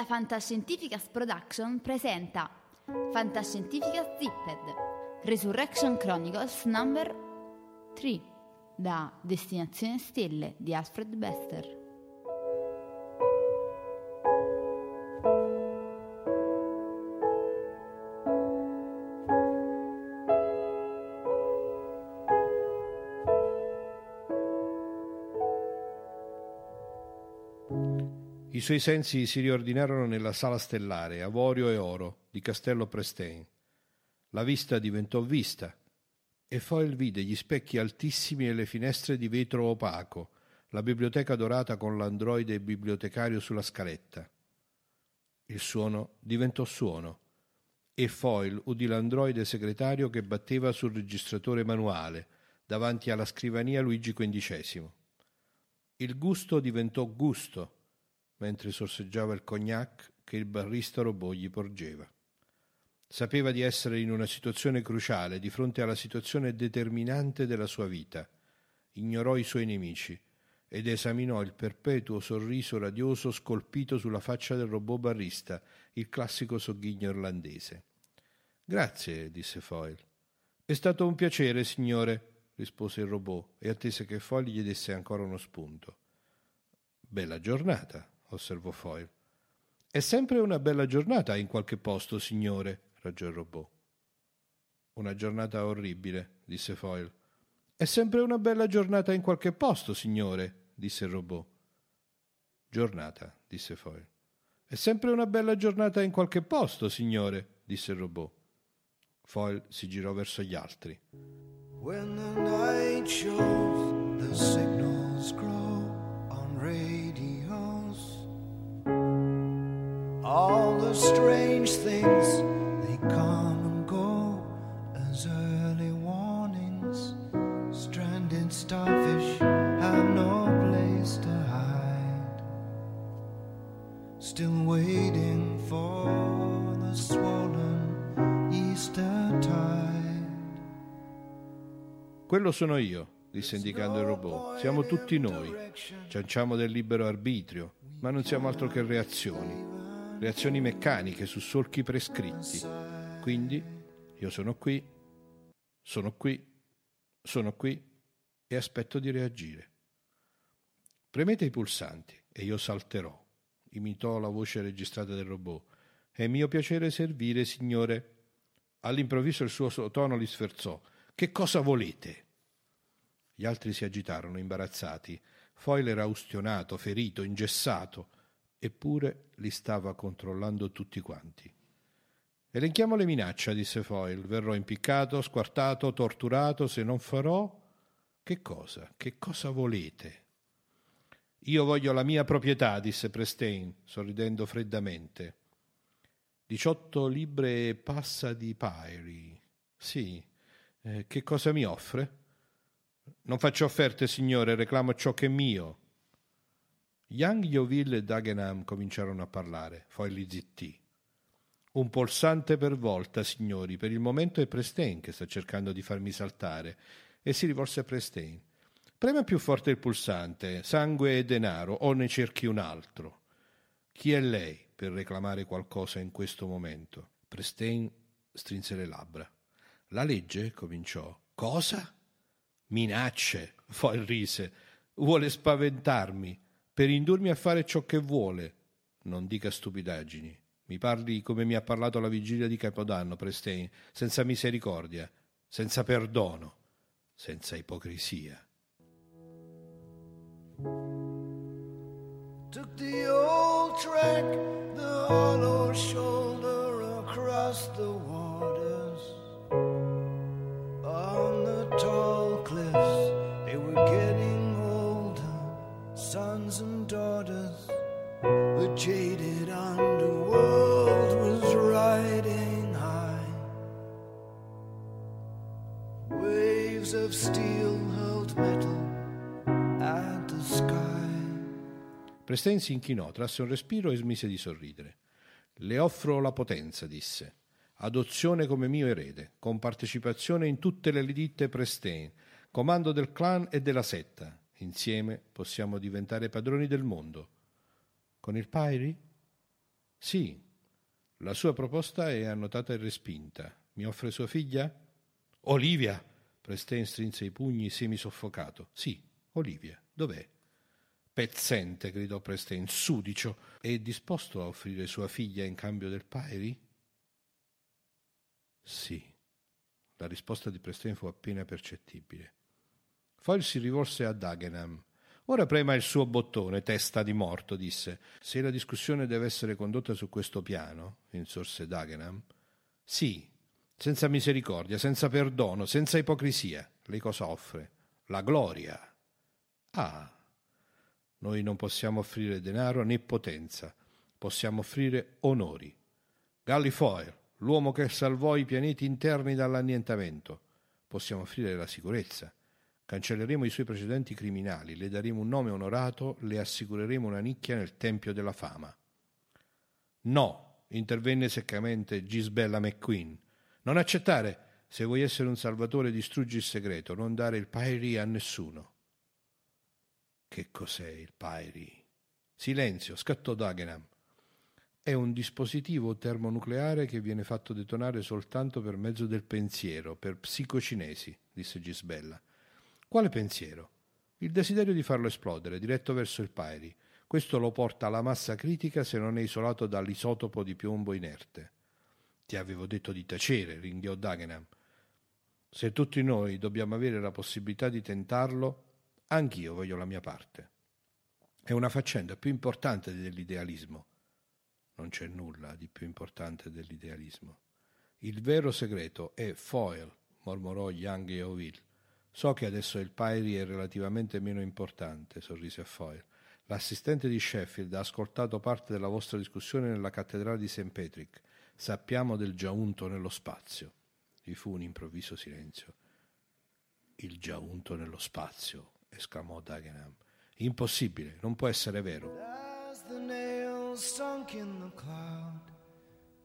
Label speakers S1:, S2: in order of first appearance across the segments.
S1: La Fantascientificas Production presenta Fantascientificas Zipped Resurrection Chronicles Number 3 da Destinazione Stelle di Alfred Bester.
S2: I suoi sensi si riordinarono nella sala stellare, avorio e oro, di Castello Prestein. La vista diventò vista, e Foyle vide gli specchi altissimi e le finestre di vetro opaco, la biblioteca dorata con l'androide bibliotecario sulla scaletta. Il suono diventò suono, e Foyle udì l'androide segretario che batteva sul registratore manuale, davanti alla scrivania Luigi XV. Il gusto diventò gusto, mentre sorseggiava il cognac che il barista robot gli porgeva. Sapeva di essere in una situazione cruciale, di fronte alla situazione determinante della sua vita. Ignorò i suoi nemici ed esaminò il perpetuo sorriso radioso scolpito sulla faccia del robot barista, il classico sogghigno irlandese. Grazie, disse Foyle. È stato un piacere, signore, rispose il robot e attese che Foyle gli desse ancora uno spunto. Bella giornata, osservò Foyle. È sempre una bella giornata in qualche posto, signore, raggiò il robot. Una giornata orribile, disse Foyle. È sempre una bella giornata in qualche posto, signore, disse il robot. Giornata, disse Foyle. È sempre una bella giornata in qualche posto, signore, disse il robot. Foyle si girò verso gli altri. When the night shows the signals grow on radios all the strange things they come and go as early warnings. Stranded starfish have no place to hide. Still waiting for the swollen Easter tide. Quello sono io disse indicando il robot. siamo tutti noi. cianciamo del libero arbitrio ma non siamo altro che reazioni reazioni meccaniche su solchi prescritti. Quindi io sono qui, sono qui, sono qui e aspetto di reagire. Premete i pulsanti e io salterò, imitò la voce registrata del robot. È mio piacere servire, signore. All'improvviso il suo tono li sferzò. Che cosa volete? Gli altri si agitarono, imbarazzati. Foyle era ustionato, ferito, ingessato eppure li stava controllando tutti quanti. Elenchiamo le minacce, disse Foyle. Verrò impiccato, squartato, torturato se non farò. Che cosa? Che cosa volete? Io voglio la mia proprietà, disse Prestein, sorridendo freddamente. Diciotto libre e passa di pairi. Sì. Eh, che cosa mi offre? Non faccio offerte, signore, reclamo ciò che è mio. Young, Yeovil e Dagenham cominciarono a parlare, poi li zittì. Un polsante per volta, signori, per il momento è Prestein che sta cercando di farmi saltare. E si rivolse a Prestein. Prema più forte il pulsante, sangue e denaro, o ne cerchi un altro. Chi è lei per reclamare qualcosa in questo momento? Prestein strinse le labbra. La legge cominciò. Cosa? Minacce, poi rise. Vuole spaventarmi per indurmi a fare ciò che vuole. Non dica stupidaggini. Mi parli come mi ha parlato la vigilia di Capodanno, Prestein, senza misericordia, senza perdono, senza ipocrisia. Took the old track, the hollow shoulder across the waters. Jaded underworld was riding high. Waves of steel hurled metal at the sky. Prestein si inchinò, trasse un respiro e smise di sorridere. Le offro la potenza, disse. Adozione come mio erede, con partecipazione in tutte le ditte Prestein, comando del clan e della setta, Insieme possiamo diventare padroni del mondo. Con il Pairi? Sì, la sua proposta è annotata e respinta. Mi offre sua figlia? Olivia! Prestain strinse i pugni semisoffocato. Sì, Olivia, dov'è? Pezzente, gridò Prestain, sudicio. È disposto a offrire sua figlia in cambio del Pairi? Sì. La risposta di Prestain fu appena percettibile. Foyle si rivolse a Dagenham. Ora prema il suo bottone, testa di morto, disse. Se la discussione deve essere condotta su questo piano, insorse Dagenham. Sì, senza misericordia, senza perdono, senza ipocrisia. Lei cosa offre? La gloria. Ah, noi non possiamo offrire denaro né potenza, possiamo offrire onori. Gallifoyle, l'uomo che salvò i pianeti interni dall'annientamento. Possiamo offrire la sicurezza. Cancelleremo i suoi precedenti criminali, le daremo un nome onorato, le assicureremo una nicchia nel Tempio della Fama. No, intervenne seccamente Gisbella McQueen. Non accettare. Se vuoi essere un salvatore, distruggi il segreto, non dare il Pairi a nessuno. Che cos'è il Pairi? Silenzio, scattò Dagenham. È un dispositivo termonucleare che viene fatto detonare soltanto per mezzo del pensiero, per psicocinesi, disse Gisbella. Quale pensiero? Il desiderio di farlo esplodere, diretto verso il Pairi. Questo lo porta alla massa critica se non è isolato dall'isotopo di piombo inerte. Ti avevo detto di tacere, ringhiò Dagenham. Se tutti noi dobbiamo avere la possibilità di tentarlo, anch'io voglio la mia parte. È una faccenda più importante dell'idealismo. Non c'è nulla di più importante dell'idealismo. Il vero segreto è foil, mormorò Young e Oville. So che adesso il Pairi è relativamente meno importante, sorrise Foyle. L'assistente di Sheffield ha ascoltato parte della vostra discussione nella cattedrale di St. Patrick. Sappiamo del giaunto nello spazio. Vi fu un improvviso silenzio. Il giaunto nello spazio, esclamò Dagenham. Impossibile, non può essere vero. As the nails sunk in the cloud,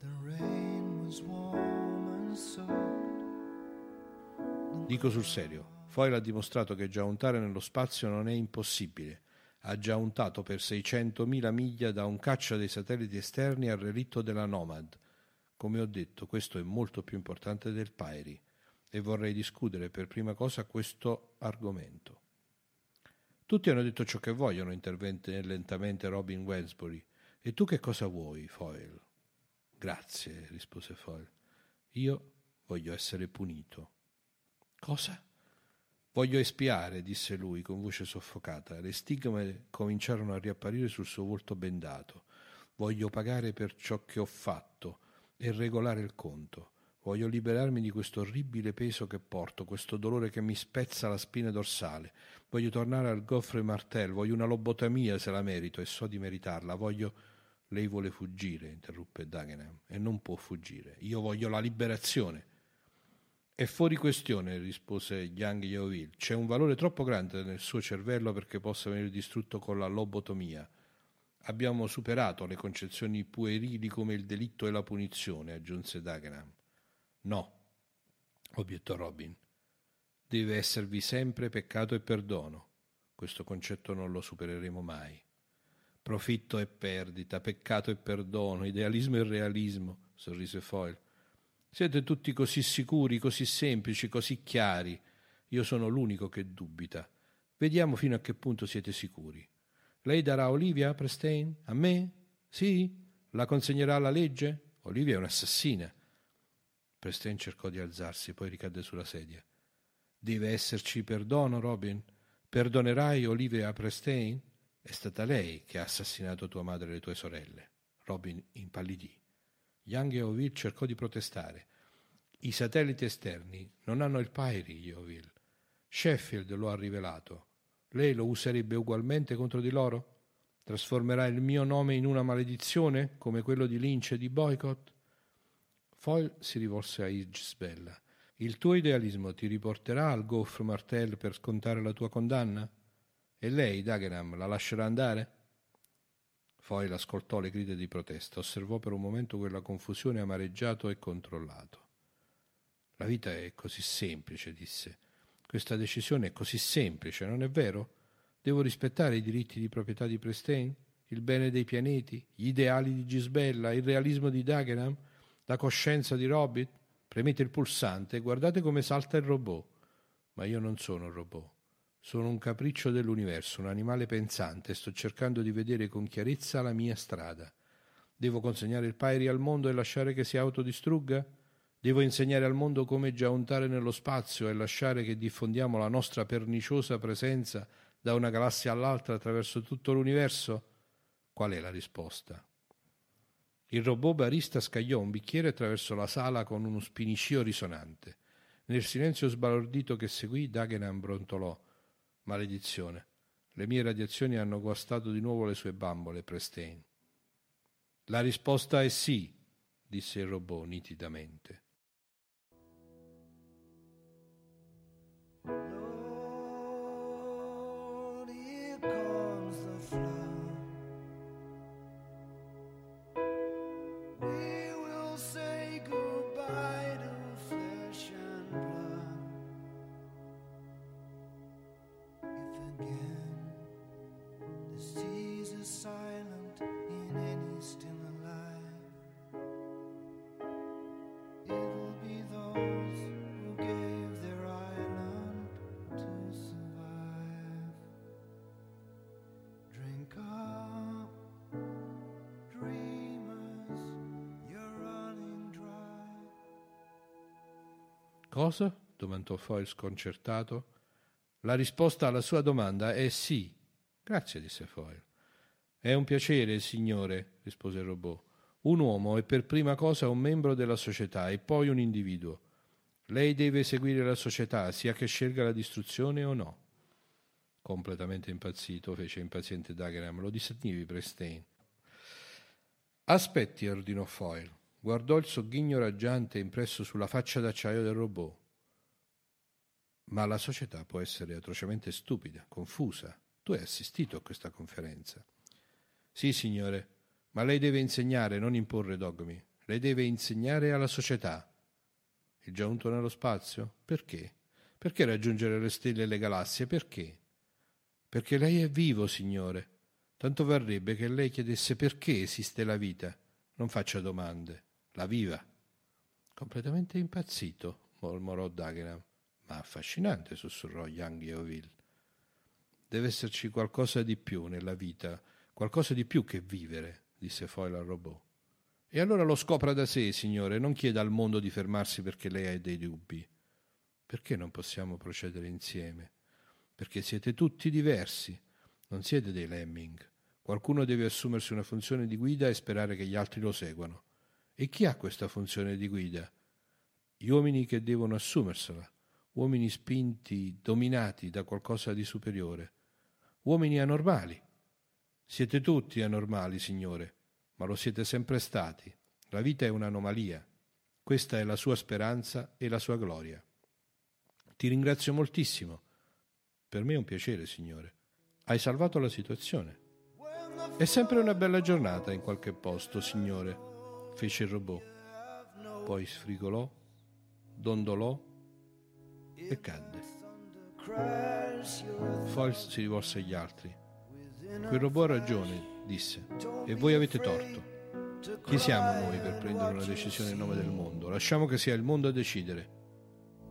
S2: the rain was warm and soaked. Dico sul serio, Foyle ha dimostrato che giauntare nello spazio non è impossibile. Ha giauntato per 600.000 miglia da un caccia dei satelliti esterni al relitto della Nomad. Come ho detto, questo è molto più importante del Pairi e vorrei discutere per prima cosa questo argomento. Tutti hanno detto ciò che vogliono, intervenne lentamente Robin Wensbury. E tu che cosa vuoi, Foyle? Grazie, rispose Foyle. Io voglio essere punito. Cosa? Voglio espiare, disse lui con voce soffocata. Le stigme cominciarono a riapparire sul suo volto bendato. Voglio pagare per ciò che ho fatto e regolare il conto. Voglio liberarmi di questo orribile peso che porto, questo dolore che mi spezza la spina dorsale. Voglio tornare al goffre martel, voglio una lobotomia se la merito e so di meritarla. Voglio. Lei vuole fuggire, interruppe Dagenham, e non può fuggire. Io voglio la liberazione. È fuori questione, rispose Yang Yeovil. C'è un valore troppo grande nel suo cervello perché possa venire distrutto con la lobotomia. Abbiamo superato le concezioni puerili come il delitto e la punizione, aggiunse Dagenham. No, obiettò Robin. Deve esservi sempre peccato e perdono. Questo concetto non lo supereremo mai. Profitto e perdita, peccato e perdono, idealismo e realismo, sorrise Foyle. Siete tutti così sicuri, così semplici, così chiari. Io sono l'unico che dubita. Vediamo fino a che punto siete sicuri. Lei darà Olivia Prestein? A me? Sì? La consegnerà alla legge? Olivia è un'assassina. Prestein cercò di alzarsi, poi ricadde sulla sedia. Deve esserci perdono, Robin. Perdonerai Olivia Prestein? È stata lei che ha assassinato tua madre e le tue sorelle. Robin impallidì. Young Yeovil cercò di protestare. I satelliti esterni non hanno il Pyri, Yeovil. Sheffield lo ha rivelato. Lei lo userebbe ugualmente contro di loro? Trasformerà il mio nome in una maledizione, come quello di Lynch e di Boycott? Foyle si rivolse a Isbella. Il tuo idealismo ti riporterà al Goffre Martel per scontare la tua condanna? E lei, Dagenham, la lascerà andare? Foyle ascoltò le grida di protesta, osservò per un momento quella confusione amareggiato e controllato. La vita è così semplice, disse. Questa decisione è così semplice, non è vero? Devo rispettare i diritti di proprietà di Prestein? il bene dei pianeti, gli ideali di Gisbella, il realismo di Dagenham, la coscienza di Robit? Premete il pulsante e guardate come salta il robot. Ma io non sono un robot. Sono un capriccio dell'universo, un animale pensante sto cercando di vedere con chiarezza la mia strada. Devo consegnare il Pyri al mondo e lasciare che si autodistrugga? Devo insegnare al mondo come giauntare nello spazio e lasciare che diffondiamo la nostra perniciosa presenza da una galassia all'altra attraverso tutto l'universo? Qual è la risposta? Il robot barista scagliò un bicchiere attraverso la sala con uno spinicio risonante. Nel silenzio sbalordito che seguì, Dagenham brontolò. Maledizione. Le mie radiazioni hanno guastato di nuovo le sue bambole, Prestein. La risposta è sì, disse il robot nitidamente. Cosa? domandò Foyle sconcertato. La risposta alla sua domanda è sì. Grazie, disse Foyle. È un piacere, signore, rispose il robot. Un uomo è per prima cosa un membro della società e poi un individuo. Lei deve seguire la società, sia che scelga la distruzione o no. Completamente impazzito, fece impaziente Dagenham. Lo disattivi, Prestein. Aspetti, ordinò Foyle. Guardò il sogghigno raggiante impresso sulla faccia d'acciaio del robot. Ma la società può essere atrocemente stupida, confusa. Tu hai assistito a questa conferenza. Sì, signore, ma lei deve insegnare, non imporre dogmi. Lei deve insegnare alla società. È già unto nello spazio? Perché? Perché raggiungere le stelle e le galassie? Perché? Perché lei è vivo, signore. Tanto varrebbe che lei chiedesse perché esiste la vita. Non faccia domande la viva. Completamente impazzito, mormorò Dagenham. Ma affascinante, sussurrò Young Yeovil. Deve esserci qualcosa di più nella vita, qualcosa di più che vivere, disse Foyle al robot. E allora lo scopra da sé, signore, non chieda al mondo di fermarsi perché lei ha dei dubbi. Perché non possiamo procedere insieme? Perché siete tutti diversi, non siete dei lemming. Qualcuno deve assumersi una funzione di guida e sperare che gli altri lo seguano. E chi ha questa funzione di guida? Gli uomini che devono assumersela, uomini spinti, dominati da qualcosa di superiore, uomini anormali. Siete tutti anormali, Signore, ma lo siete sempre stati. La vita è un'anomalia. Questa è la sua speranza e la sua gloria. Ti ringrazio moltissimo. Per me è un piacere, Signore. Hai salvato la situazione. È sempre una bella giornata in qualche posto, Signore fece il robot. Poi sfrigolò, dondolò e cadde. Foyle si rivolse agli altri. Quel robot ha ragione, disse, e voi avete torto. Chi siamo noi per prendere una decisione in nome del mondo? Lasciamo che sia il mondo a decidere.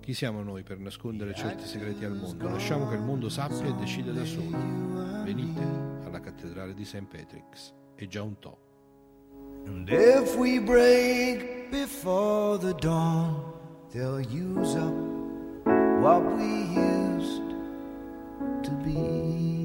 S2: Chi siamo noi per nascondere certi segreti al mondo? Lasciamo che il mondo sappia e decida da solo. Venite alla cattedrale di St. Patrick's. È già un to'. And if we break before the dawn, they'll use up what we used to be.